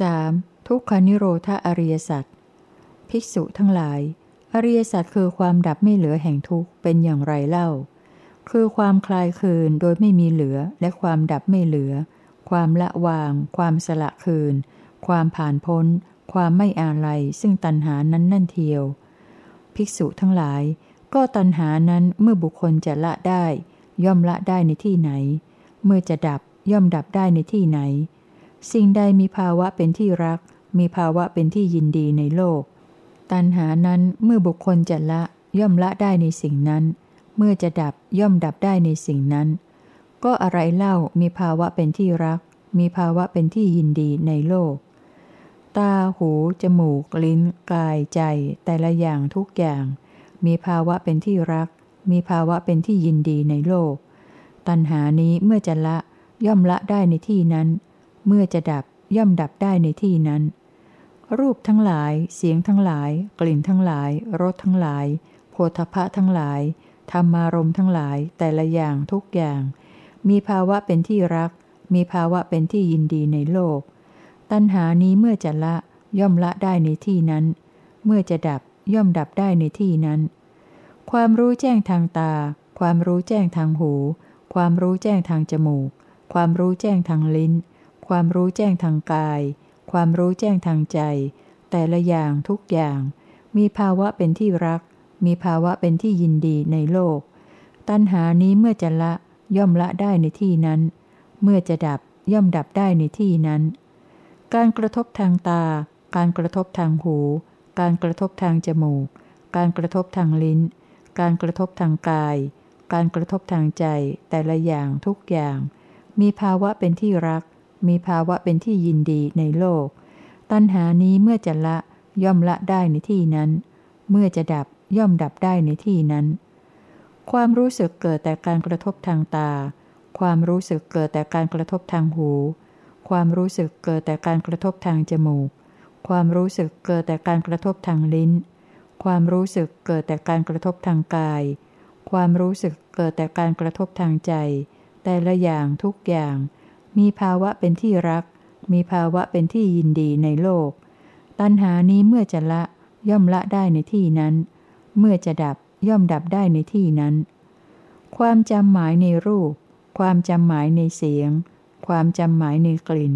3. ทุกขานิโรธาอริยสัจภิกษุทั้งหลาย อริยสัจคือความดับไม่เหลือแห่งทุกข์เป็นอย่างไรเล่า คือความคลายคืนโดยไม่มีเหลือและความดับไม่เหลือ ความละวาง ความสละคืน ความผ่านพ้น ความไม่อาลัยซึ่งตัณหานั้นนั่นเทียว ภิกษุทั้งหลาย ก็ตัณหานั้นเมื่อบุคคลจะละได้ ย่อมละได้ในที่ไหน เมื่อจะดับย่อมดับได้ในที่ไหน สิ่งใดมีภาวะเป็นที่รัก มีภาวะเป็นที่ยินดีในโลก ตัณหานั้นเมื่อบุคคลจะละย่อมละได้ในสิ่งนั้น เมื่อจะดับย่อมดับได้ในสิ่งนั้น ก็อะไรเล่ามีภาวะเป็นที่รัก มีภาวะเป็นที่ยินดีในโลก ตา หู จมูก ลิ้น กาย ใจ แต่ละอย่างทุกอย่าง มีภาวะเป็นที่รัก มีภาวะเป็นที่ยินดีในโลก ตัณหานี้เมื่อจะละย่อมละได้ในที่นั้น เมื่อจะดับย่อมดับได้ในที่นั้น รูปทั้งหลาย เสียงทั้งหลาย กลิ่นทั้งหลาย รสทั้งหลาย โพธพะทั้งหลาย ธรรมารมทั้งหลาย แต่ละอย่างทุกอย่าง มีภาวะเป็นที่รัก มีภาวะเป็นที่ยินดีในโลก ตัณหานี้เมื่อจะละย่อมละได้ในที่นั้น เมื่อจะดับย่อมดับได้ในที่นั้น ความรู้แจ้งทางตา ความรู้แจ้งทางหู ความรู้แจ้งทางจมูก ความรู้แจ้งทางลิ้น ความรู้แจ้งทางกาย ความรู้แจ้งทางใจ แต่ละอย่างทุกอย่าง มีภาวะเป็นที่รัก มีภาวะเป็นที่ยินดีในโลก ตัณหานี้เมื่อจะละย่อมละได้ในที่นั้น เมื่อจะดับย่อมดับได้ในที่นั้น การกระทบทางตา การกระทบทางหู การกระทบทางจมูก การกระทบทางลิ้น การกระทบทางกาย การกระทบทางใจ แต่ละอย่างทุกอย่าง มีภาวะเป็นที่รัก มีภาวะเป็นที่ยินดีในโลก ตัณหานี้เมื่อจะละย่อมละได้ในที่นั้น เมื่อจะดับย่อมดับได้ในที่นั้น ความรู้สึกเกิดแต่การกระทบทางตา ความรู้สึกเกิดแต่การกระทบทางหู ความรู้สึกเกิดแต่การกระทบทางจมูก ความรู้สึกเกิดแต่การกระทบทางลิ้น ความรู้สึกเกิดแต่การกระทบทางกาย ความรู้สึกเกิดแต่การกระทบทางใจ แต่ละอย่างทุกอย่าง มีภาวะเป็นที่รัก มีภาวะเป็นที่ยินดีในโลก ตัณหานี้เมื่อจะละย่อมละได้ในที่นั้น เมื่อจะดับย่อมดับได้ในที่นั้น ความจำหมายในรูป ความจำหมายในเสียง ความจำหมายในกลิ่น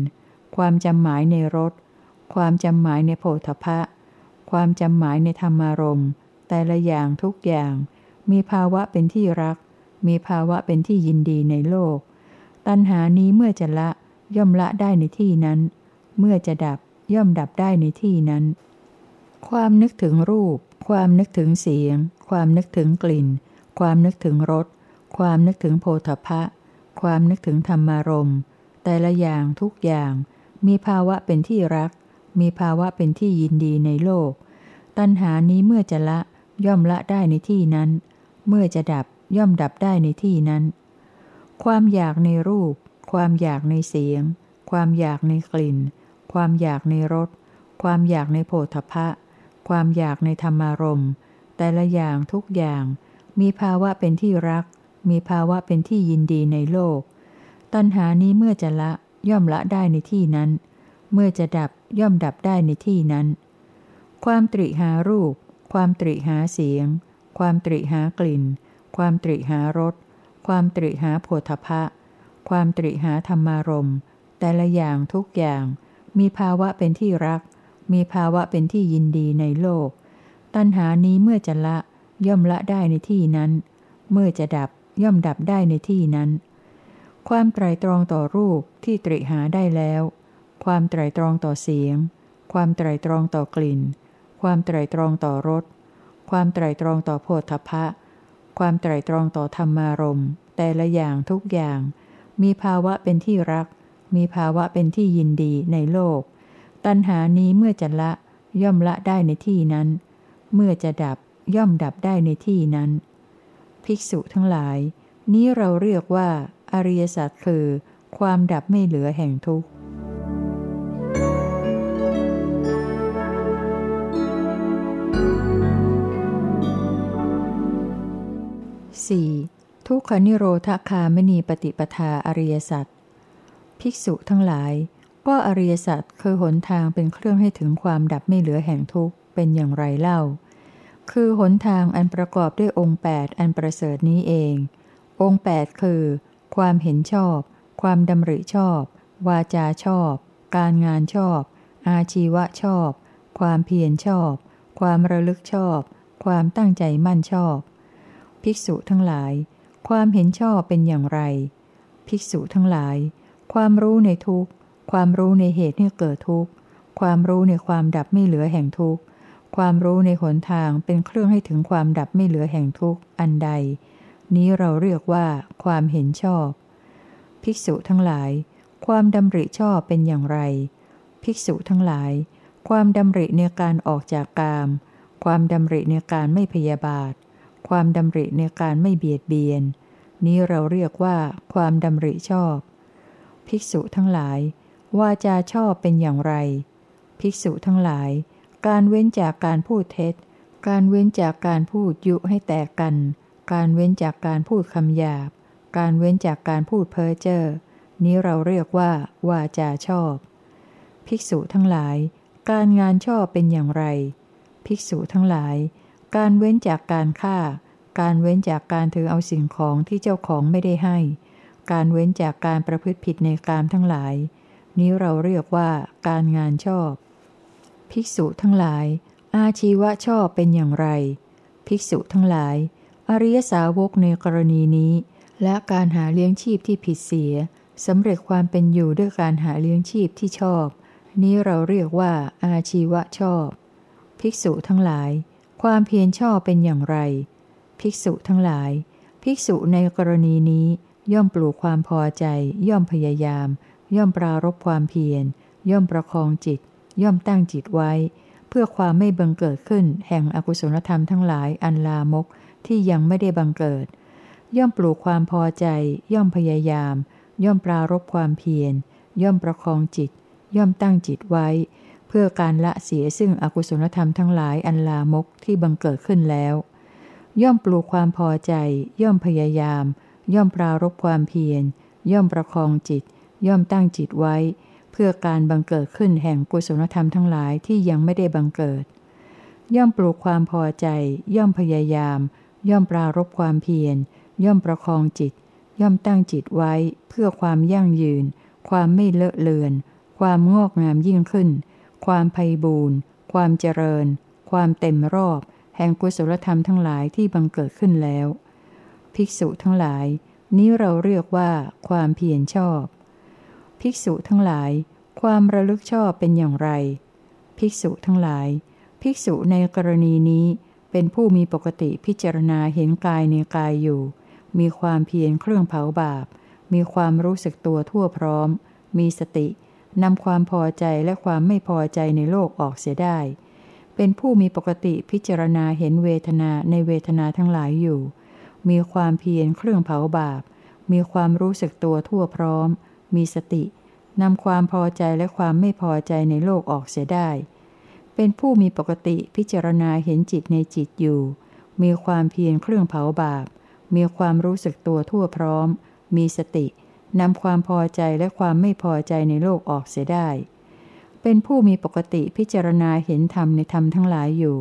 ความจำหมายในรส ความจำหมายในโผฏฐะความจำหมายในธรรมารมณ์ แต่ละอย่างทุกอย่าง มีภาวะเป็นที่รัก มีภาวะเป็นที่ยินดีในโลก ตัณหานี้เมื่อจะละย่อมละได้ในที่นั้น เมื่อจะดับย่อมดับได้ในที่นั้น ความนึกถึงรูป ความนึกถึงเสียง ความนึกถึงกลิ่น ความนึกถึงรส ความนึกถึงโพธพะ ความนึกถึงธรรมารมแต่ละอย่างทุกอย่าง มีภาวะเป็นที่รัก มีภาวะเป็นที่ยินดีในโลก ตัณหานี้เมื่อจะละย่อมละได้ในที่นั้น เมื่อจะดับย่อมดับได้ในที่นั้น ความอยากในรูป ความอยากในเสียง ความอยากในกลิ่น ความอยากในรส ความอยากในโผฏฐะความอยากในธรรมารมณ์ แต่ละอย่างทุกอย่าง มีภาวะเป็นที่รัก มีภาวะเป็นที่ยินดีในโลก ตัณหานี้เมื่อจะละย่อมละได้ในที่นั้น เมื่อจะดับย่อมดับได้ในที่นั้น ความตริหารูป ความตริหาเสียง ความตริหากลิ่น ความตริหารส ความตริหาโพธพะ ความตริหาธรรมารมแต่ละอย่างทุกอย่าง มีภาวะเป็นที่รัก มีภาวะเป็นที่ยินดีในโลก ตัณหานี้เมื่อจะละย่อมละได้ในที่นั้น เมื่อจะดับย่อมดับได้ในที่นั้น ความไตรตรองต่อรูปที่ตริหาได้แล้ว ความไตรตรองต่อเสียง ความไตรตรองต่อกลิ่น ความไตรตรองต่อรส ความไตรตรองต่อโพธพะ ความไตรตรองต่อธรรมารมแต่ละอย่างทุกอย่าง มีภาวะเป็นที่รัก มีภาวะเป็นที่ยินดีในโลก ตัณหานี้เมื่อจะละย่อมละได้ในที่นั้น เมื่อจะดับย่อมดับได้ในที่นั้น ภิกษุทั้งหลาย นี้เราเรียกว่า อริยสัจคือ ความดับไม่เหลือแห่งทุกข์ 4. ทุกขนิโรธคามณีปฏิปทาอริยสัจภิกษุทั้งหลาย ก็อริยสัจคือหนทางเป็นเครื่องให้ถึงความดับไม่เหลือแห่งทุกข์เป็นอย่างไรเล่า คือหนทางอันประกอบด้วยองค์ 8 อันประเสริฐนี้เอง องค์ 8 คือ ความเห็นชอบ ความดำริชอบ วาจาชอบ การงานชอบ อาชีวะชอบ ความเพียรชอบ ความระลึกชอบ ความตั้งใจมั่นชอบ ภิกษุทั้งหลาย ความเห็นชอบเป็นอย่างไร ภิกษุทั้งหลาย ความรู้ในทุกข์ความรู้ในเหตุให้เกิดทุกข์ความรู้ในความดับไม่เหลือแห่งทุกข์ความรู้ในหนทางเป็นเครื่องให้ถึงความดับไม่เหลือแห่งทุกข์อันใด นี้เราเรียกว่า ความเห็นชอบ ภิกษุทั้งหลาย ความดำริชอบเป็นอย่างไร ภิกษุทั้งหลาย ความดำริในการออกจากกาม ความดำริในการไม่พยาบาท ความดำริในการไม่เบียดเบียน นี้เราเรียกว่าความดำริชอบ ภิกษุทั้งหลาย วาจาชอบเป็นอย่างไร ภิกษุทั้งหลาย การเว้นจากการพูดเท็จ การเว้นจากการพูดยุให้แตกกัน การเว้นจากการพูดคำหยาบ การเว้นจากการพูดเพ้อเจ้อ นี้เราเรียกว่า วาจาชอบ ภิกษุทั้งหลาย การงานชอบเป็นอย่างไร ภิกษุทั้งหลาย การเว้นจากการฆ่า การเว้นจากการถือเอาสิ่งของที่เจ้าของไม่ได้ให้ การเว้นจากการประพฤติผิดในกามทั้งหลาย นี้เราเรียกว่าการงานชอบ ภิกษุทั้งหลาย อาชีวะชอบเป็นอย่างไร ภิกษุทั้งหลาย อริยสาวกในกรณีนี้ และการหาเลี้ยงชีพที่ผิดเสียสำเร็จความเป็นอยู่ด้วยการหาเลี้ยงชีพที่ชอบ นี้เราเรียกว่าอาชีวะชอบ ภิกษุทั้งหลาย ความเพียรชอบเป็นอย่างไร ภิกษุทั้งหลาย ภิกษุในกรณีนี้ย่อมปลูกความพอใจ ย่อมพยายาม ย่อมปรารบความเพียร ย่อมประคองจิต ย่อมตั้งจิตไว้ เพื่อความไม่บังเกิดขึ้น แห่งอกุศลธรรมทั้งหลายอันลามกที่ยังไม่ได้บังเกิด ย่อมปลูกความพอใจ ย่อมพยายาม ย่อมปรารบความเพียร ย่อมประคองจิต ย่อมตั้งจิตไว้ เพื่อการละเสียซึ่งอกุศลธรรมทั้งหลายอันลามกที่บังเกิดขึ้นแล้ว ย่อมปลูกความพอใจ ย่อมพยายาม ย่อมปรารบความเพียร ย่อมประคองจิต ย่อมตั้งจิตไว้ เพื่อการบังเกิดขึ้นแห่งกุศลธรรมทั้งหลายที่ยังไม่ได้บังเกิด ย่อมปลูกความพอใจ ย่อมพยายาม ย่อมปรารบความเพียร ย่อมประคองจิต ย่อมตั้งจิตไว้ เพื่อความยั่งยืน ความไม่เลอะเลือน ความงอกงามยิ่งขึ้น ความไพ่บูรณ์ความเจริญ ความเต็มรอบ แห่งกุศลธรรมทั้งหลายที่บังเกิดขึ้นแล้ว ภิกษุทั้งหลาย นี้เราเรียกว่า ความเพียรชอบ ภิกษุทั้งหลาย ความระลึกชอบเป็นอย่างไร ภิกษุทั้งหลาย ภิกษุในกรณีนี้เป็นผู้มีปกติพิจารณาเห็นกายในกายอยู่ มีความเพียรเครื่องเผาบาป มีความรู้สึกตัวทั่วพร้อม มีสติ นำความพอใจและความไม่พอใจในโลกออกเสียได้ เป็นผู้มีปกติพิจารณาเห็นเวทนาในเวทนาทั้งหลายอยู่ มีความเพียรเครื่องเผาบาป มีความรู้สึกตัวทั่วพร้อม มีสติ นำความพอใจและความไม่พอใจในโลกออกเสียได้ เป็นผู้มีปกติพิจารณาเห็นจิตในจิตอยู่ มีความเพียรเครื่องเผาบาป มีความรู้สึกตัวทั่วพร้อม มีสติ นำความพอใจและความไม่พอใจในโลกออกเสียได้ เป็นผู้มีปกติพิจารณาเห็นธรรมในธรรมทั้งหลายอยู่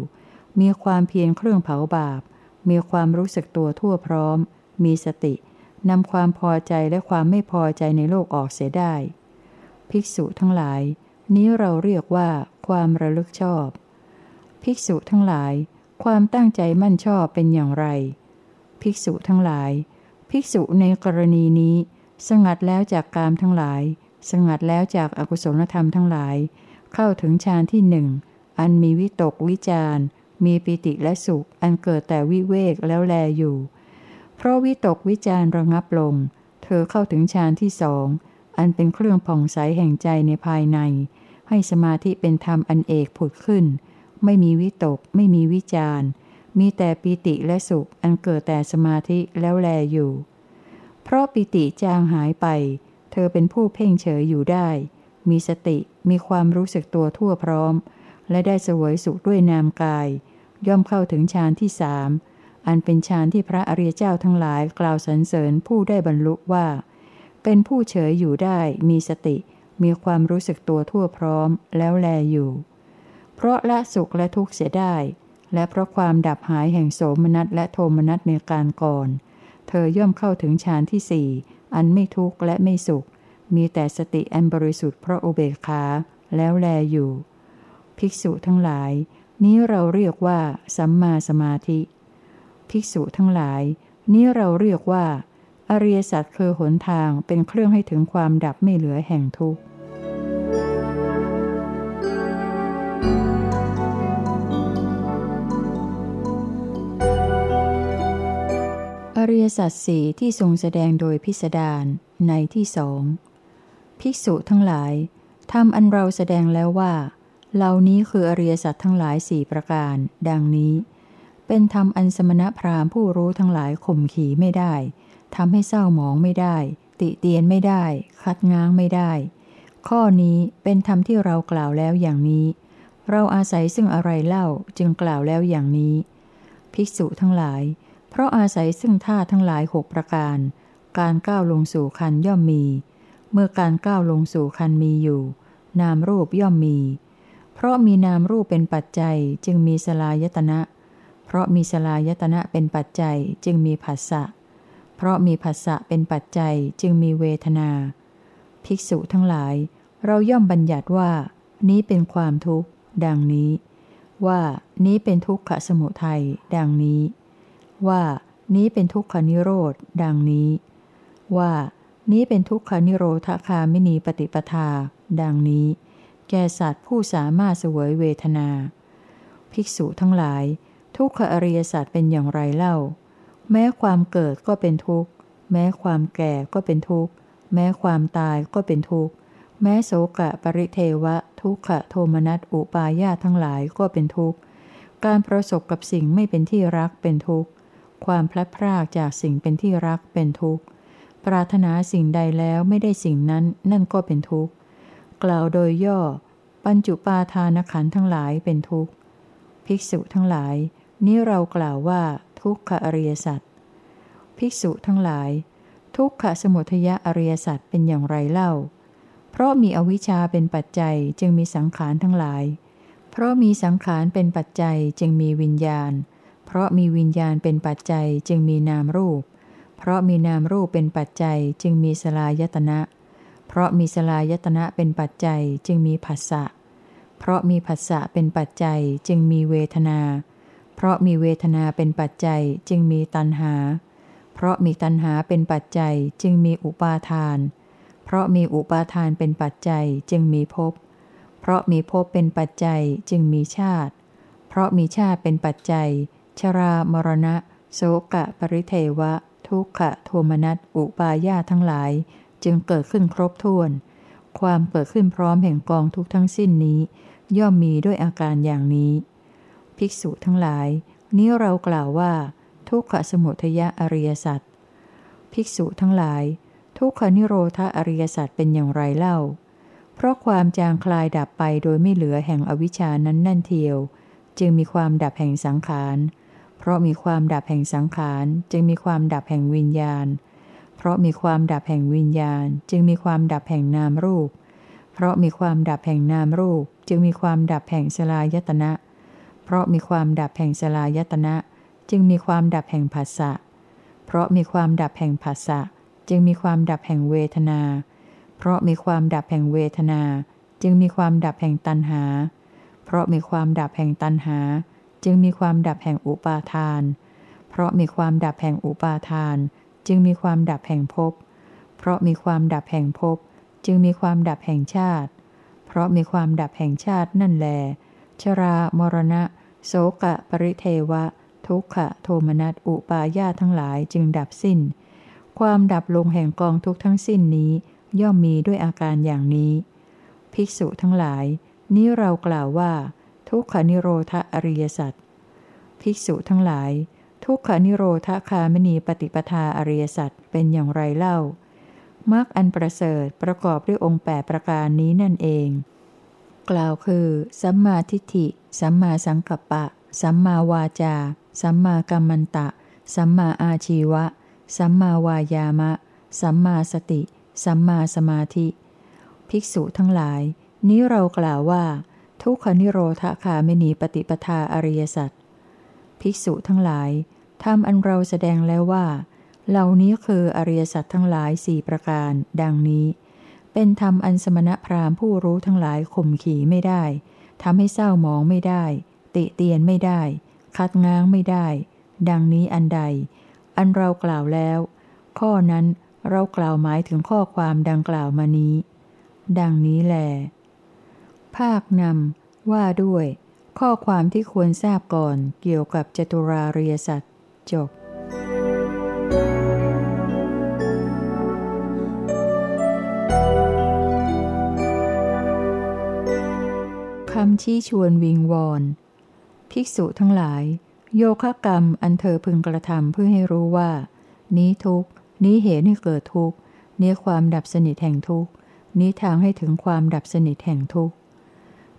มีความเพียรเครื่องเผาบาป มีความรู้สึกตัวทั่วพร้อม มีสตินำความพอใจและความไม่พอใจในโลกออกเสียได้ ภิกษุทั้งหลาย นี้เราเรียกว่า ความระลึกชอบ ภิกษุทั้งหลาย ความตั้งใจมั่นชอบเป็นอย่างไร ภิกษุทั้งหลาย ภิกษุในกรณีนี้ สงัดแล้วจากกามทั้งหลาย สงัดแล้วจากอากุศลธรรมทั้งหลาย เข้าถึงฌานที่หนึ่ง อันมีวิตกวิจารมีปิติและสุข อันเกิดแต่วิเวกแล้วแลอยู่ เพราะวิตกวิจารระงับลง เธอเข้าถึงฌานที่สอง อันเป็นเครื่องผ่องใสแห่งใจในภายใน ให้สมาธิเป็นธรรมอันเอกผุดขึ้น ไม่มีวิตก ไม่มีวิจารมีแต่ปิติและสุข อันเกิดแต่สมาธิแล้วแลอยู่ เพราะปิติจางหายไป เธอเป็นผู้เพ่งเฉยอยู่ได้ มีสติมีความรู้สึกตัวทั่วพร้อม และได้สวยสุขด้วยนามกาย ย่อมเข้าถึงฌานที่สามอันเป็นฌานที่พระอริยเจ้าทั้งหลายกล่าวสรรเสริญผู้ได้บรรลุว่า เป็นผู้เฉยอยู่ได้ มีสติ มีความรู้สึกตัวทั่วพร้อม แล้วแลอยู่ เพราะละสุขและทุกข์เสียได้ และเพราะความดับหายแห่งโสมนัสและโทมนัสในการก่อน อย่อมเข้าถึงฌานที่สี่อันไม่ทุกข์และไม่สุข มีแต่สติอันบริสุทธิ์เพราะอุเบกขาแล้วแลอยู่ ภิกษุทั้งหลาย นี้เราเรียกว่า สัมมาสมาธิ ภิกษุทั้งหลาย นี้เราเรียกว่า อริยสัจคือหนทางเป็นเครื่องให้ถึงความดับไม่เหลือแห่งทุกข์ ริยสัจสี่ที่ทรงแสดงโดยพิสดารในที่สองภิกษุทั้งหลายธรรมอันเราแสดงแล้วว่า เหล่านี้คืออริยสัจทั้งหลายสี่ประการ ดังนี้ เป็นธรรมอันสมณพราหมณ์ผู้รู้ทั้งหลายข่มขีไม่ได้ทำให้เศร้าหมองไม่ได้ ติเตียนไม่ได้ คัดง้างไม่ได้ ข้อนี้เป็นธรรมที่เรากล่าวแล้วอย่างนี้ เราอาศัยซึ่งอะไรเล่าจึงกล่าวแล้วอย่างนี้ ภิกษุทั้งหลาย เพราะอาศัยซึ่งท่าทั้งหลายหกประการ การก้าวลงสู่คันย่อมมี เมื่อการก้าวลงสู่คันมีอยู่ นามรูปย่อมมี เพราะมีนามรูปเป็นปัจจัยจึงมีสลายตนะ เพราะมีสลายตนะเป็นปัจจัยจึงมีผัสสะ เพราะมีผัสสะเป็นปัจจัยจึงมีเวทนา ภิกษุทั้งหลาย เราย่อมบัญญัติว่า นี้เป็นความทุกข์ ดังนี้ ว่านี้เป็นทุกขสมุทัย ดังนี้ ว่านี้เป็นทุกขานิโรธ ดังนี้ ว่านี้เป็นทุกขานิโรธคามินีปฏิปทา ดังนี้ แก่สัตว์ผู้สามารถเสวยเวทนา ภิกษุทั้งหลาย ทุกขอริยสัตว์เป็นอย่างไรเล่า แม้ความเกิดก็เป็นทุกข์ แม้ความแก่ก็เป็นทุกข์ แม้ความตายก็เป็นทุกข์ แม้โสกะปริเทวะ ทุกขโทมนัสอุปายาทั้งหลายก็เป็นทุกข์ การประสบกับสิ่งไม่เป็นที่รักเป็นทุกข์ ความพลัดพรากจากสิ่งเป็นที่รักเป็นทุกข์ ปรารถนาสิ่งใดแล้วไม่ได้สิ่งนั้น นั่นก็เป็นทุกข์ กล่าวโดยย่อ ปัญจุปาทานขันทั้งหลายเป็นทุกข์ ภิกษุทั้งหลาย นี้เรากล่าวว่าทุกขอริยสัจภิกษุทั้งหลาย ทุกขสมุทยะอริยสัจเป็นอย่างไรเล่า เพราะมีอวิชชาเป็นปัจจัยจึงมีสังขารทั้งหลาย เพราะมีสังขารเป็นปัจจัยจึงมีวิญญาณเราะมีวิญญาณเป็นปัจจัยจึงมีนามรูป เพราะมีนามรูปเป็นปัจจัยจึงมีสลายตนะ เพราะมีสลายตนะเป็นปัจจัยจึงมีผัสสะ เพราะมีผัสสะเป็นปัจจัยจึงมีเวทนา เพราะมีเวทนาเป็นปัจจัยจึงมีตัณหา เพราะมีตัณหาเป็นปัจจัยจึงมีอุปาทาน เพราะมีอุปาทานเป็นปัจจัยจึงมีภพ เพราะมีภพเป็นปัจจัยจึงมีชาติ เพราะมีชาติเป็นปัจจัย ชรามรณะ โสกะปริเทวะ ทุกขะโทมนัสอุปายาทั้งหลาย จึงเกิดขึ้นครบถ้วน ความเกิดขึ้นพร้อมแห่งกองทุกทั้งสิ้นนี้ ย่อมมีด้วยอาการอย่างนี้ ภิกษุทั้งหลาย นี้เรากล่าวว่า ทุกขสมุทยะอริยสัจภิกษุทั้งหลาย ทุกขนิโรธาอริยสัจเป็นอย่างไรเล่า เพราะความจางคลายดับไปโดยไม่เหลือแห่งอวิชานั้นนั่นเทียว จึงมีความดับแห่งสังขาร ราะมีความดับแห่งสังขารจึงมีความดับแห่งวิญญาณ เพราะมีความดับแห่งวิญญาณ จึงมีความดับแห่งนามรูป เพราะมีความดับแห่งนามรูป จึงมีความดับแห่งสลายตนะ เพราะมีความดับแห่งสลายตนะ จึงมีความดับแห่งภาษะเพราะมีความดับแห่งภาษะจึงมีความดับแห่งเวทนา เพราะมีความดับแห่งเวทนา จึงมีความดับแห่งตัณหา เพราะมีความดับแห่งตัณหา จึงมีความดับแห่งอุปาทาน เพราะมีความดับแห่งอุปาทาน จึงมีความดับแห่งภพ เพราะมีความดับแห่งภพ จึงมีความดับแห่งชาติ เพราะมีความดับแห่งชาตินั่นแล ชรา มรณะ โสกะ ปริเทวะ ทุกขะ โทมนัส อุปาญาทั้งหลายจึงดับสิ้น ความดับลงแห่งกองทุกทั้งสิ้นนี้ ย่อมมีด้วยอาการอย่างนี้ ภิกษุทั้งหลาย นี้เรากล่าวว่า ทุกขานิโรธอริยสัจภิกษุทั้งหลาย ทุกขานิโรธคามณีปฏิปทาอริยสัจเป็นอย่างไรเล่ามรรคอันประเสริฐประกอบด้วยองค์แปประการนี้นั่นเอง กล่าวคือ สัมมาทิฏฐิ สัมมาสังกัปปะ สัมมาวาจา สัมมากัมมันตะ สัมมาอาชีวะ สัมมาวายามะ สัมมาสติ สัมมาสมาธิ ภิกษุทั้งหลาย นี้เรากล่าวว่า ทุกขนิโรธคาไม่นีปฏิปทาอริยสัจภิกษุทั้งหลายทำอันเราแสดงแล้วว่า เหล่านี้คืออริยสัจทั้งหลายสี่ประการ ดังนี้ เป็นธรรมอันสมณพราหมณ์ผู้รู้ทั้งหลายข่มขี่ไม่ได้ทำให้เศร้ามองไม่ได้ ติเตียนไม่ได้ คัดง้างไม่ได้ ดังนี้อันใด อันเรากล่าวแล้ว ข้อนั้นเรากล่าวหมายถึงข้อความดังกล่าวมานี้ ดังนี้แหละ ภาคนำว่าด้วย ข้อความที่ควรทราบก่อนเกี่ยวกับจตุราเรียสัตจบคำชี้ชวนวิงวอน ภิกษุทั้งหลาย โยคะกรรมอันเธอพึงกระทำเพื่อให้รู้ว่า นี้ทุกนี้เหตุให้เกิดทุกนี้ความดับสนิทแห่งทุกนี้ทางให้ถึงความดับสนิทแห่งทุก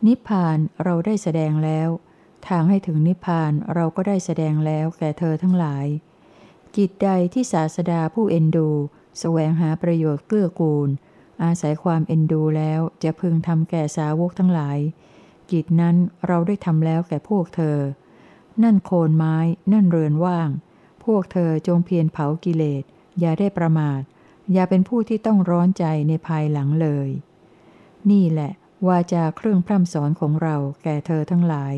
นิพพานเราได้แสดงแล้ว ทางให้ถึงนิพพานเราก็ได้แสดงแล้วแก่เธอทั้งหลายกิจใดที่ศาสดาผู้เอ็นดูสแสวงหาประโยชน์เกื้อกูล อาศัยความเอ็นดูแล้วจะพึงทำแก่สาวกทั้งหลายกิจนั้นเราได้ทำแล้วแก่พวกเธอ นั่นโคนไม้ นั่นเรือนว่าง พวกเธอจงเพียรเผากิเลส อย่าได้ประมาท อย่าเป็นผู้ที่ต้องร้อนใจในภายหลังเลย นี่แหละ วาจาเครื่องพร่ำสอนของเราแก่เธอทั้งหลาย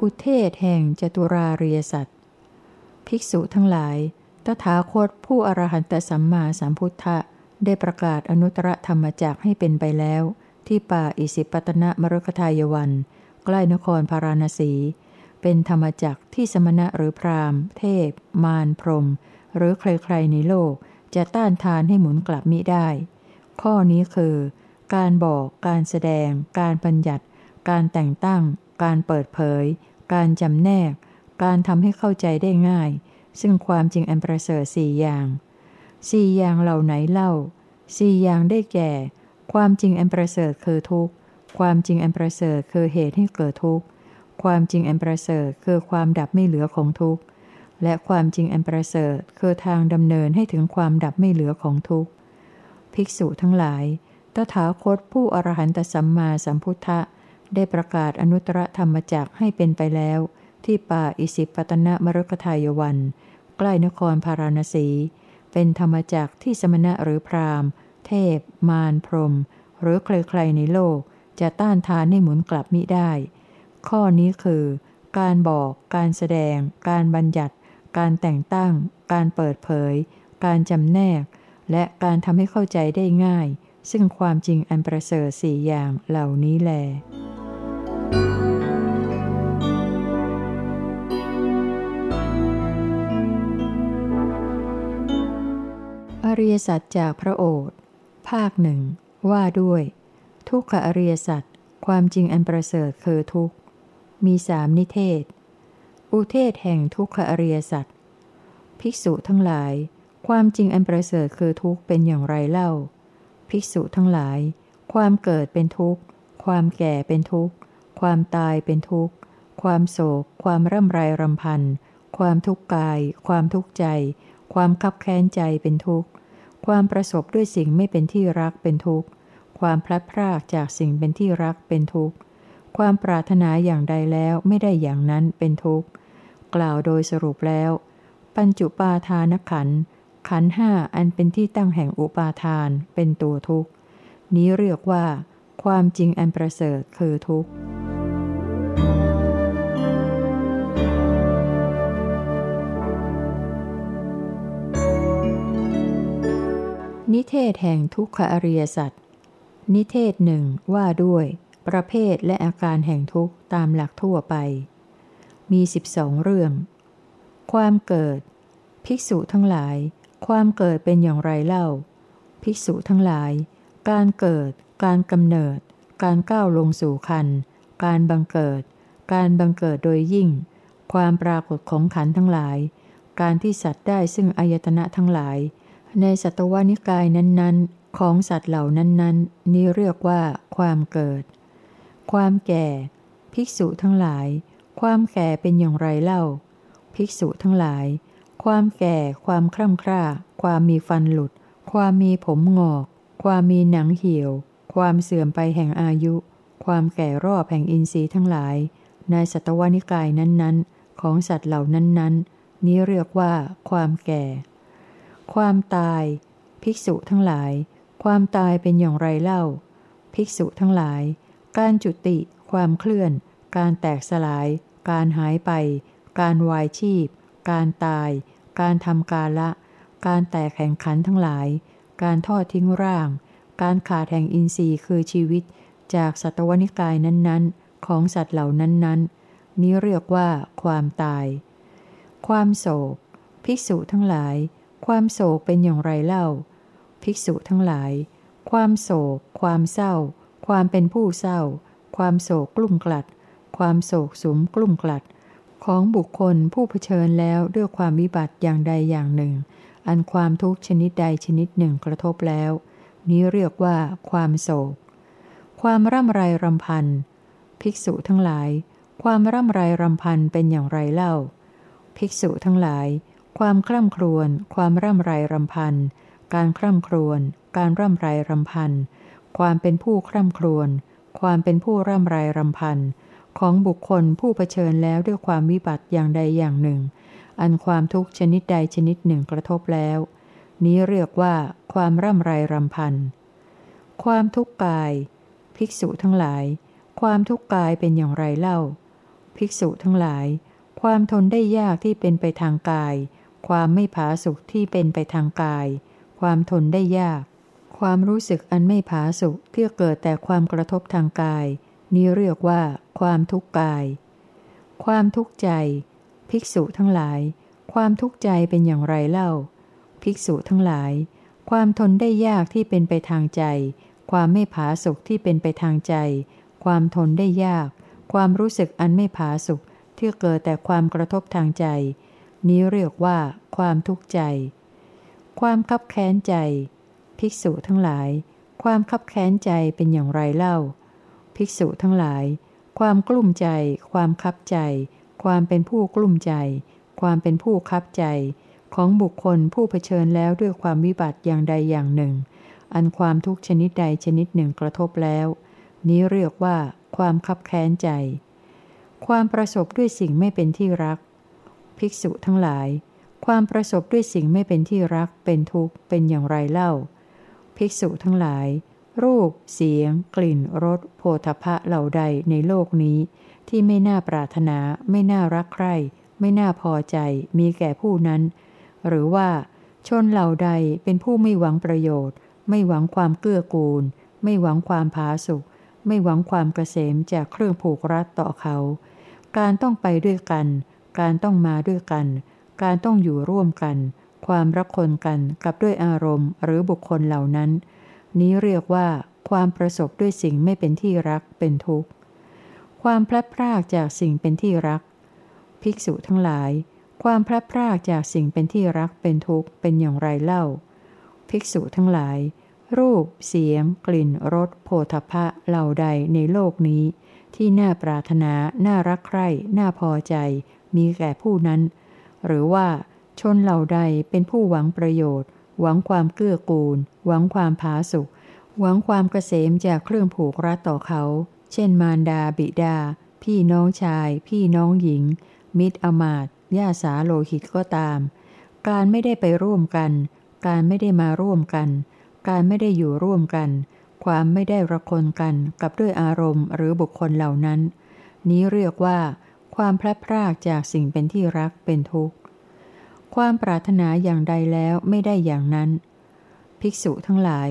อุเทศแห่งจตุราเรียสัตว์ภิกษุทั้งหลาย ตถาคตผู้อรหันตสัมมาสัมพุทธะได้ประกาศอนุตตรธรรมจักให้เป็นไปแล้ว ที่ป่าอิสิปตนะมรุกทายวัน ใกล้นครพาราณสี เป็นธรรมจักที่สมณะหรือพราหมณ์ เทพ มารพรม หรือใครๆในโลกจะต้านทานให้หมุนกลับมิได้ ข้อนี้คือ การบอก การแสดง การบัญญัติ การแต่งตั้ง การเปิดเผย การจำแนก การทำให้เข้าใจได้ง่าย ซึ่งความจริงอันประเสริฐสี่อย่างสี่อย่างเหล่าไหนเล่าสี่อย่างได้แก่ ความจริงอันประเสริฐคือทุกข์ ความจริงอันประเสริฐคือเหตุให้เกิดทุกข์ ความจริงอันประเสริฐคือความดับไม่เหลือของทุกข์ และความจริงอันประเสริฐคือทางดำเนินให้ถึงความดับไม่เหลือของทุกข์ ภิกษุทั้งหลาย ตถาคตผู้อรหันตสัมมาสัมพุทธะ ได้ประกาศอนุตตรธรรมจักให้เป็นไปแล้ว ที่ป่าอิสิปตนะมรกทายวัน ใกล้นครพาราณสี เป็นธรรมจักที่สมณะหรือพราหมณ์ เทพ มารพรม หรือใครๆในโลกจะต้านทานให้หมุนกลับมิได้ ข้อนี้คือ การบอก การแสดง การบัญญัติ การแต่งตั้ง การเปิดเผย การจำแนก และการทำให้เข้าใจได้ง่าย ซึ่งความจริงอันประเสริฐสี่อย่างเหล่านี้แหละอริยสัจจากพระโอษฐ์ภาคหนึ่งว่าด้วย ทุกขอริยสัจความจริงอันประเสริฐคือทุกข์ มีสามนิเทศ อุเทศแห่งทุกขอริยสัจภิกษุทั้งหลาย ความจริงอันประเสริฐคือทุกข์เป็นอย่างไรเล่า ภิกษุทั้งหลาย ความเกิดเป็นทุกข์ ความแก่เป็นทุกข์ ความตายเป็นทุกข์ ความโศก ความร่ำไรรำพัน ความทุกข์กาย ความทุกข์ใจ ความคับแค้นใจเป็นทุกข์ ความประสบด้วยสิ่งไม่เป็นที่รักเป็นทุกข์ ความพลัดพรากจากสิ่งเป็นที่รักเป็นทุกข์ ความปรารถนาอย่างใดแล้วไม่ได้อย่างนั้นเป็นทุกข์ กล่าวโดยสรุปแล้ว ปัญจุปาทานขัน ขันห้าอันเป็นที่ตั้งแห่งอุปาทานเป็นตัวทุกข์ นี้เรียกว่า ความจริงอันประเสริฐคือทุกข์นิเทศแห่งทุกขอริยสัจนิเทศหนึ่งว่าด้วย ประเภทและอาการแห่งทุกข์ตามหลักทั่วไป มีสิบสองเรื่อง ความเกิด ภิกษุทั้งหลาย ความเกิดเป็นอย่างไรเล่า ภิกษุทั้งหลาย การเกิด การกำเนิด การก้าวลงสู่คัน การบังเกิด การบังเกิดโดยยิ่ง ความปรากฏของขันทั้งหลาย การที่สัตว์ได้ซึ่งอายตนะทั้งหลาย ในสัตวนิกายนั้นๆ ของสัตว์เหล่านั้นๆ นี้เรียกว่าความเกิด ความแก่ ภิกษุทั้งหลาย ความแก่เป็นอย่างไรเล่า ภิกษุทั้งหลาย ความแก่ ความคร่ำคร่า ความมีฟันหลุด ความมีผมงอก ความมีหนังเหี่ยว ความเสื่อมไปแห่งอายุ ความแก่รอบแห่งอินทรีย์ทั้งหลาย ในสัตวนิกายนั้นๆ ของสัตว์เหล่านั้นๆ นี้เรียกว่าความแก่ ความตาย ภิกษุทั้งหลาย ความตายเป็นอย่างไรเล่า ภิกษุทั้งหลาย การจุติ ความเคลื่อน การแตกสลาย การหายไป การวายชีพ การตาย การทำกาละ การแตกแห่งขันทั้งหลาย การทอดทิ้งร่าง การขาดแห่งอินทรีย์คือชีวิต จากสัตวนิกายนั้นๆ ของสัตว์เหล่านั้นๆ นี้เรียกว่า ความตาย ความโศก ภิกษุทั้งหลาย ความโศกเป็นอย่างไรเล่า ภิกษุทั้งหลาย ความโศก ความเศร้า ความเป็นผู้เศร้า ความโศกกลุ่มกลัด ความโศกสุมกลุ่มกลัด ของบุคคลผู้เผชิญแล้วด้วยความวิบัติอย่างใดอย่างหนึ่ง อันความทุกข์ชนิดใดชนิดหนึ่งกระทบแล้ว นี้เรียกว่า ความโศก ความร่ำไรรำพัน ภิกษุทั้งหลาย ความร่ำไรรำพันเป็นอย่างไรเล่า ภิกษุทั้งหลาย ความคร่ำครวญ ความร่ำไรรำพัน การคร่ำครวญ การร่ำไรรำพัน ความเป็นผู้คร่ำครวญ ความเป็นผู้ร่ำไรรำพัน ของบุคคลผู้เผชิญแล้วด้วยความวิบัติอย่างใดอย่างหนึ่ง อันความทุกข์ชนิดใดชนิดหนึ่งกระทบแล้ว นี้เรียกว่าความร่ำไรรำพัน ความทุกข์กาย ภิกษุทั้งหลาย ความทุกข์กายเป็นอย่างไรเล่า ภิกษุทั้งหลาย ความทนได้ยากที่เป็นไปทางกาย ความไม่ผาสุขที่เป็นไปทางกาย ความทนได้ยาก ความรู้สึกอันไม่ผาสุขที่เกิดแต่ความกระทบทางกาย นี้เรียกว่า ความทุกข์กาย ความทุกข์ใจ ภิกษุทั้งหลาย ความทุกข์ใจเป็นอย่างไรเล่า ภิกษุทั้งหลาย ความทนได้ยากที่เป็นไปทางใจ ความไม่ผาสุขที่เป็นไปทางใจ ความทนได้ยาก ความรู้สึกอันไม่ผาสุขที่เกิดแต่ความกระทบทางใจ นี้เรียกว่า ความทุกข์ใจ ความคับแค้นใจ ภิกษุทั้งหลาย ความคับแค้นใจเป็นอย่างไรเล่า ภิกษุทั้งหลาย ความกลุ้มใจ ความคับใจ ความเป็นผู้กลุ้มใจ ความเป็นผู้คับใจ ของบุคคลผู้เผชิญแล้วด้วยความวิบัติอย่างใดอย่างหนึ่ง อันความทุกชนิดใดชนิดหนึ่งกระทบแล้ว นี้เรียกว่า ความคับแค้นใจ ความประสบด้วยสิ่งไม่เป็นที่รัก ภิกษุทั้งหลายความประสบด้วยสิ่งไม่เป็นที่รักเป็นทุกข์เป็นอย่างไรเล่า ภิกษุทั้งหลาย รูป เสียง กลิ่น รสโผฏฐะเหล่าใดในโลกนี้ ที่ไม่น่าปรารถนา ไม่น่ารักใคร่ ไม่น่าพอใจ มีแก่ผู้นั้น หรือว่า ชนเหล่าใดเป็นผู้ไม่หวังประโยชน์ ไม่หวังความเกื้อกูล ไม่หวังความผาสุกไม่หวังความเกษมจากเครื่องผูกรัดต่อเขา การต้องไปด้วยกัน การต้องมาด้วยกัน การต้องอยู่ร่วมกัน ความรักคนกันกับด้วยอารมณ์หรือบุคคลเหล่านั้น นี้เรียกว่า ความประสบด้วยสิ่งไม่เป็นที่รักเป็นทุกข์ ความพลัดพรากจากสิ่งเป็นที่รัก ภิกษุทั้งหลาย ความพลัดพรากจากสิ่งเป็นที่รักเป็นทุกข์เป็นอย่างไรเล่า ภิกษุทั้งหลาย รูป เสียง กลิ่นรสโผฏฐะเหล่าใดในโลกนี้ ที่น่าปรารถนา น่ารักใคร่ น่าพอใจ มีแก่ผู้นั้น หรือว่า ชนเหล่าใดเป็นผู้หวังประโยชน์ หวังความเกื้อกูล หวังความผาสุกหวังความเกษมจากเครื่องผูกรัดต่อเขา เช่นมารดาบิดา พี่น้องชาย พี่น้องหญิง มิตรอมาตย่าสาโลหิตก็ตาม การไม่ได้ไปร่วมกัน การไม่ได้มาร่วมกัน การไม่ได้อยู่ร่วมกัน ความไม่ได้ระคนกันกับด้วยอารมณ์หรือบุคคลเหล่านั้น นี้เรียกว่า ความพลัดพรากจากสิ่งเป็นที่รักเป็นทุกข์ ความปรารถนาอย่างใดแล้วไม่ได้อย่างนั้น ภิกษุทั้งหลาย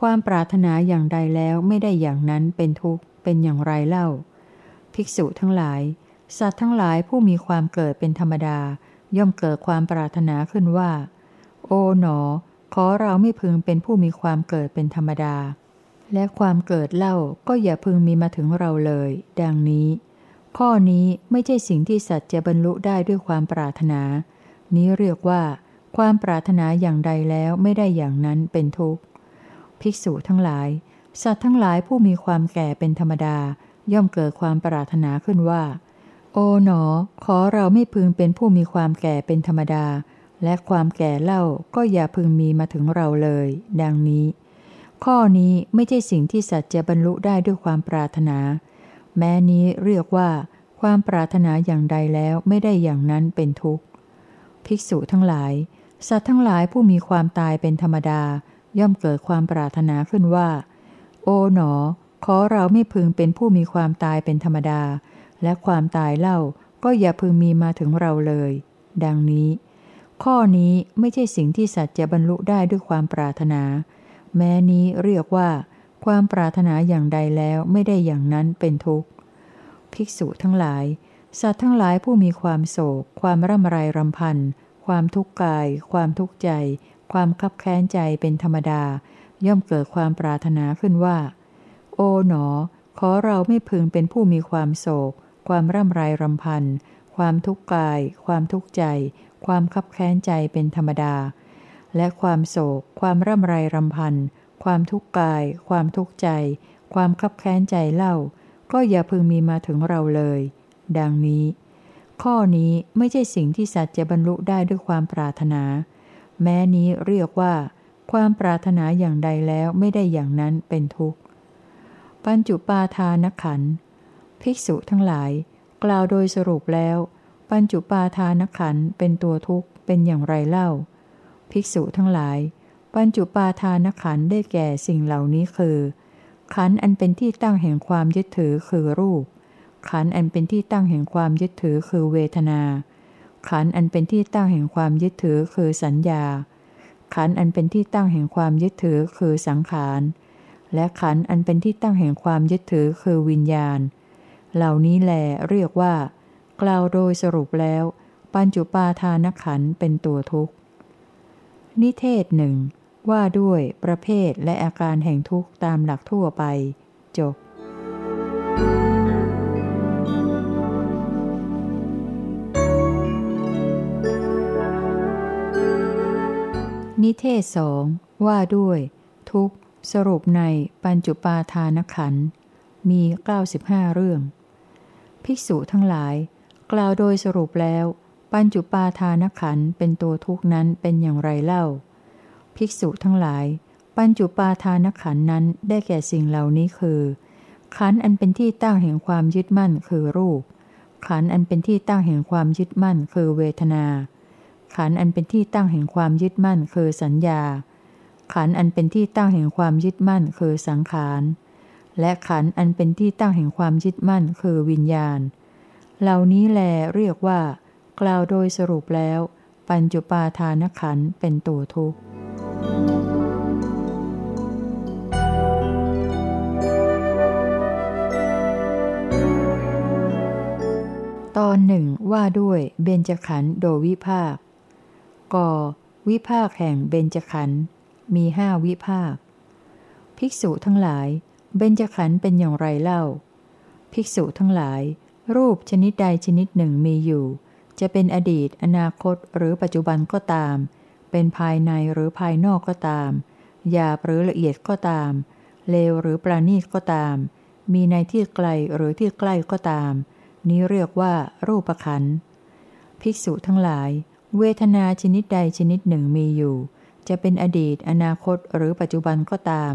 ความปรารถนาอย่างใดแล้วไม่ได้อย่างนั้นเป็นทุกข์เป็นอย่างไรเล่า ภิกษุทั้งหลาย สัตว์ทั้งหลายผู้มีความเกิดเป็นธรรมดา ย่อมเกิดความปรารถนาขึ้นว่า โอ๋หนอ ขอเราไม่พึงเป็นผู้มีความเกิดเป็นธรรมดา และความเกิดเล่าก็อย่าพึงมีมาถึงเราเลย ดังนี้ ข้อนี้ไม่ใช่สิ่งที่สัตว์จะบรรลุได้ด้วยความปรารถนา นี้เรียกว่า ความปรารถนาอย่างใดแล้วไม่ได้อย่างนั้นเป็นทุกข์ ภิกษุทั้งหลาย สัตว์ทั้งหลายผู้มีความแก่เป็นธรรมดา ย่อมเกิดความปรารถนาขึ้นว่า โอ๋หนอ ขอเราไม่พึงเป็นผู้มีความแก่เป็นธรรมดา และความแก่เล่าก็อย่าพึงมีมาถึงเราเลย ดังนี้ ข้อนี้ไม่ใช่สิ่งที่สัตว์จะบรรลุได้ด้วยความปรารถนา แม้นี้เรียกว่า ความปรารถนาอย่างใดแล้วไม่ได้อย่างนั้นเป็นทุกข์ ภิกษุทั้งหลาย สัตว์ทั้งหลายผู้มีความตายเป็นธรรมดา ย่อมเกิดความปรารถนาขึ้นว่า โอ๋หนอ ขอเราไม่พึงเป็นผู้มีความตายเป็นธรรมดา และความตายเล่าก็อย่าพึงมีมาถึงเราเลย ดังนี้ ข้อนี้ไม่ใช่สิ่งที่สัตว์จะบรรลุได้ด้วยความปรารถนา แม้นี้เรียกว่า ความปรารถนาอย่างใดแล้วไม่ได้อย่างนั้นเป็นทุกข์ ภิกษุทั้งหลาย สัตว์ทั้งหลายผู้มีความโศก ความร่ำไรรำพัน ความทุกข์กาย ความทุกข์ใจ ความคับแค้นใจเป็นธรรมดา ย่อมเกิดความปรารถนาขึ้นว่า โอ๋หนอ ขอเราไม่พึงเป็นผู้มีความโศก ความร่ำไรรำพัน ความทุกข์กาย ความทุกข์ใจ ความคับแค้นใจเป็นธรรมดา และความโศก ความร่ำไรรำพัน ความทุกข์กาย ความทุกข์ใจ ความคับแค้นใจเล่า ก็อย่าพึงมีมาถึงเราเลย ดังนี้ ข้อนี้ไม่ใช่สิ่งที่สัตว์จะบรรลุได้ด้วยความปรารถนา แม้นี้เรียกว่า ความปรารถนาอย่างใดแล้วไม่ได้อย่างนั้นเป็นทุกข์ ปัญจุปาทานขัน ภิกษุทั้งหลาย กล่าวโดยสรุปแล้ว ปัญจุปาทานขันเป็นตัวทุกข์เป็นอย่างไรเล่า ภิกษุทั้งหลาย ปัญจุปาทานขันได้แก่สิ่งเหล่านี้คือขันอันเป็นที่ตั้งแห่งความยึดถือคือรูป ขันอันเป็นที่ตั้งแห่งความยึดถือคือเวทนา ขันอันเป็นที่ตั้งแห่งความยึดถือคือสัญญา ขันอันเป็นที่ตั้งแห่งความยึดถือคือสังขาร และขันอันเป็นที่ตั้งแห่งความยึดถือคือวิญญาณ เหล่านี้แหลเรียกว่า กล่าวโดยสรุปแล้ว ปัญจุปาทานขันเป็นตัวทุกข์ นิเทศหนึ่งว่าด้วยประเภทและอาการแห่งทุกข์ตามหลักทั่วไป จบ นิเทศสองว่าด้วย ทุกสรุปในปัญจุปาทานขันมี 95 เรื่อง ภิกษุทั้งหลาย กล่าวโดยสรุปแล้ว ปัญจุปาทานขันเป็นตัวทุกนั้นเป็นอย่างไรเล่า ภิกษุทั้งหลาย ปัญจุปาทานขันนั้นได้แก่สิ่งเหล่านี้คือ ขันอันเป็นที่ตั้งแห่งความยึดมั่นคือรูป ขันอันเป็นที่ตั้งแห่งความยึดมั่นคือเวทนา ขันอันเป็นที่ตั้งแห่งความยึดมั่นคือสัญญา ขันอันเป็นที่ตั้งแห่งความยึดมั่นคือสังขารและขันอันเป็นที่ตั้งแห่งความยึดมั่นคือวิญญาณ เหล่านี้แลเรียกว่า กล่าวโดยสรุปแล้ว ปัญจุปาทานขันเป็นตัวทุกข์ตอนหนึ่งว่าด้วยเบญจขันธ์โดวิภาค กวิภาคแห่งเบญจขันธ์มีห้าวิภาค ภิกษุทั้งหลาย เบญจขันธ์เป็นอย่างไรเล่า ภิกษุทั้งหลาย รูปชนิดใดชนิดหนึ่งมีอยู่ จะเป็นอดีต อนาคตหรือปัจจุบันก็ตาม เป็นภายในหรือภายนอกก็ตามหยาบหรือละเอียดก็ตาม เลวหรือปราณีตก็ตาม มีในที่ไกลหรือที่ใกล้ก็ตาม นี้เรียกว่ารูปขันธ์ภิกษุทั้งหลาย เวทนาชนิดใดชนิดหนึ่งมีอยู่ จะเป็นอดีต อนาคตหรือปัจจุบันก็ตาม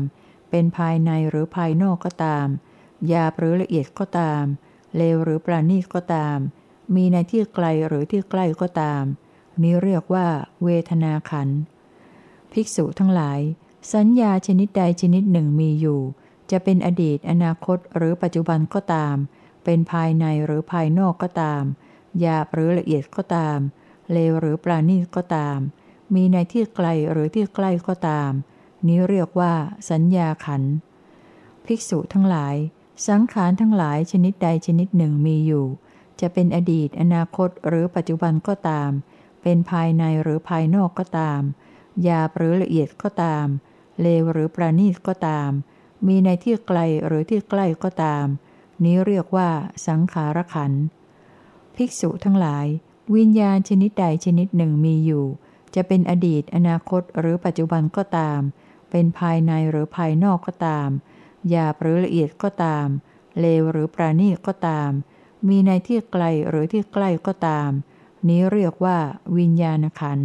เป็นภายในหรือภายนอกก็ตามหยาบหรือละเอียดก็ตาม เลวหรือปราณีตก็ตาม มีในที่ไกลหรือที่ใกล้ก็ตาม นี้เรียกว่า เวทนาขัน ภิกษุทั้งหลาย สัญญาชนิดใดชนิดหนึ่งมีอยู่ จะเป็นอดีต อนาคตหรือปัจจุบันก็ตาม เป็นภายในหรือภายนอกก็ตามหยาบหรือละเอียดก็ตาม เลวหรือปราณีตก็ตาม มีในที่ไกลหรือที่ใกล้ก็ตาม นี้เรียกว่า สัญญาขัน ภิกษุทั้งหลาย สังขารทั้งหลายชนิดใดชนิดหนึ่งมีอยู่ จะเป็นอดีตอนาคตหรือปัจจุบันก็ตาม เป็นภายในหรือภายนอกก็ตามหยาบหรือละเอียดก็ตาม เลวหรือประณีตก็ตาม มีในที่ไกลหรือที่ใกล้ก็ตาม นี้เรียกว่า สังขารขัน ภิกษุทั้งหลาย วิญญาณชนิดใดชนิดหนึ่งมีอยู่ จะเป็นอดีตอนาคตหรือปัจจุบันก็ตาม เป็นภายในหรือภายนอกก็ตามหยาบหรือละเอียดก็ตาม เลวหรือปราณีก็ตาม มีในที่ไกลหรือที่ใกล้ก็ตาม นี้เรียกว่า วิญญาณขัน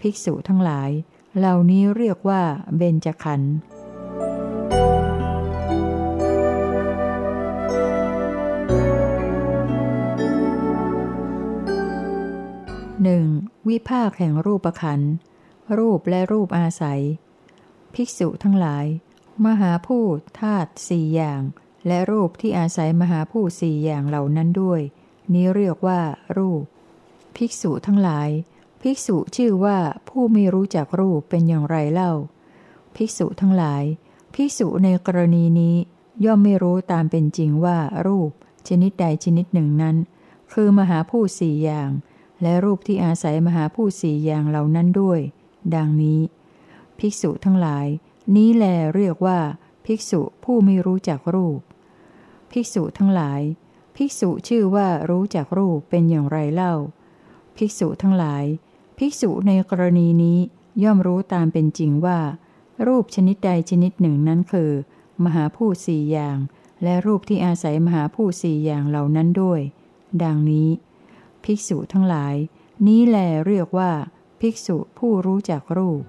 ภิกษุทั้งหลาย เหล่านี้เรียกว่าเบญจขันธ์ หนึ่งวิภาคแห่งรูปขันธ์รูปและรูปอาศัย ภิกษุทั้งหลาย มหาพูดธาตุสี่อย่าง และรูปที่อาศัยมหาพูดสี่อย่างเหล่านั้นด้วย นี้เรียกว่า รูป ภิกษุทั้งหลาย ภิกษุชื่อว่าผู้ไม่รู้จักรูปเป็นอย่างไรเล่า ภิกษุทั้งหลาย ภิกษุในกรณีนี้ ย่อมไม่รู้ตามเป็นจริงว่ารูป ชนิดใดชนิดหนึ่งนั้น คือมหาพูดสี่อย่าง และรูปที่อาศัยมหาพูดสี่อย่างเหล่านั้นด้วย ดังนี้ ภิกษุทั้งหลาย นี้แลเรียกว่า ภิกษุผู้ไม่รู้จักรูป ภิกษุทั้งหลาย ภิกษุชื่อว่ารู้จักรูปเป็นอย่างไรเล่า ภิกษุทั้งหลาย ภิกษุในกรณีนี้ย่อมรู้ตามเป็นจริงว่า รูปชนิดใดชนิดหนึ่งนั้นคือ มหาพูดสี่อย่าง และรูปที่อาศัยมหาพูดสี่อย่างเหล่านั้นด้วย ดังนี้ ภิกษุทั้งหลาย นี้แลเรียกว่า ภิกษุผู้รู้จักรูป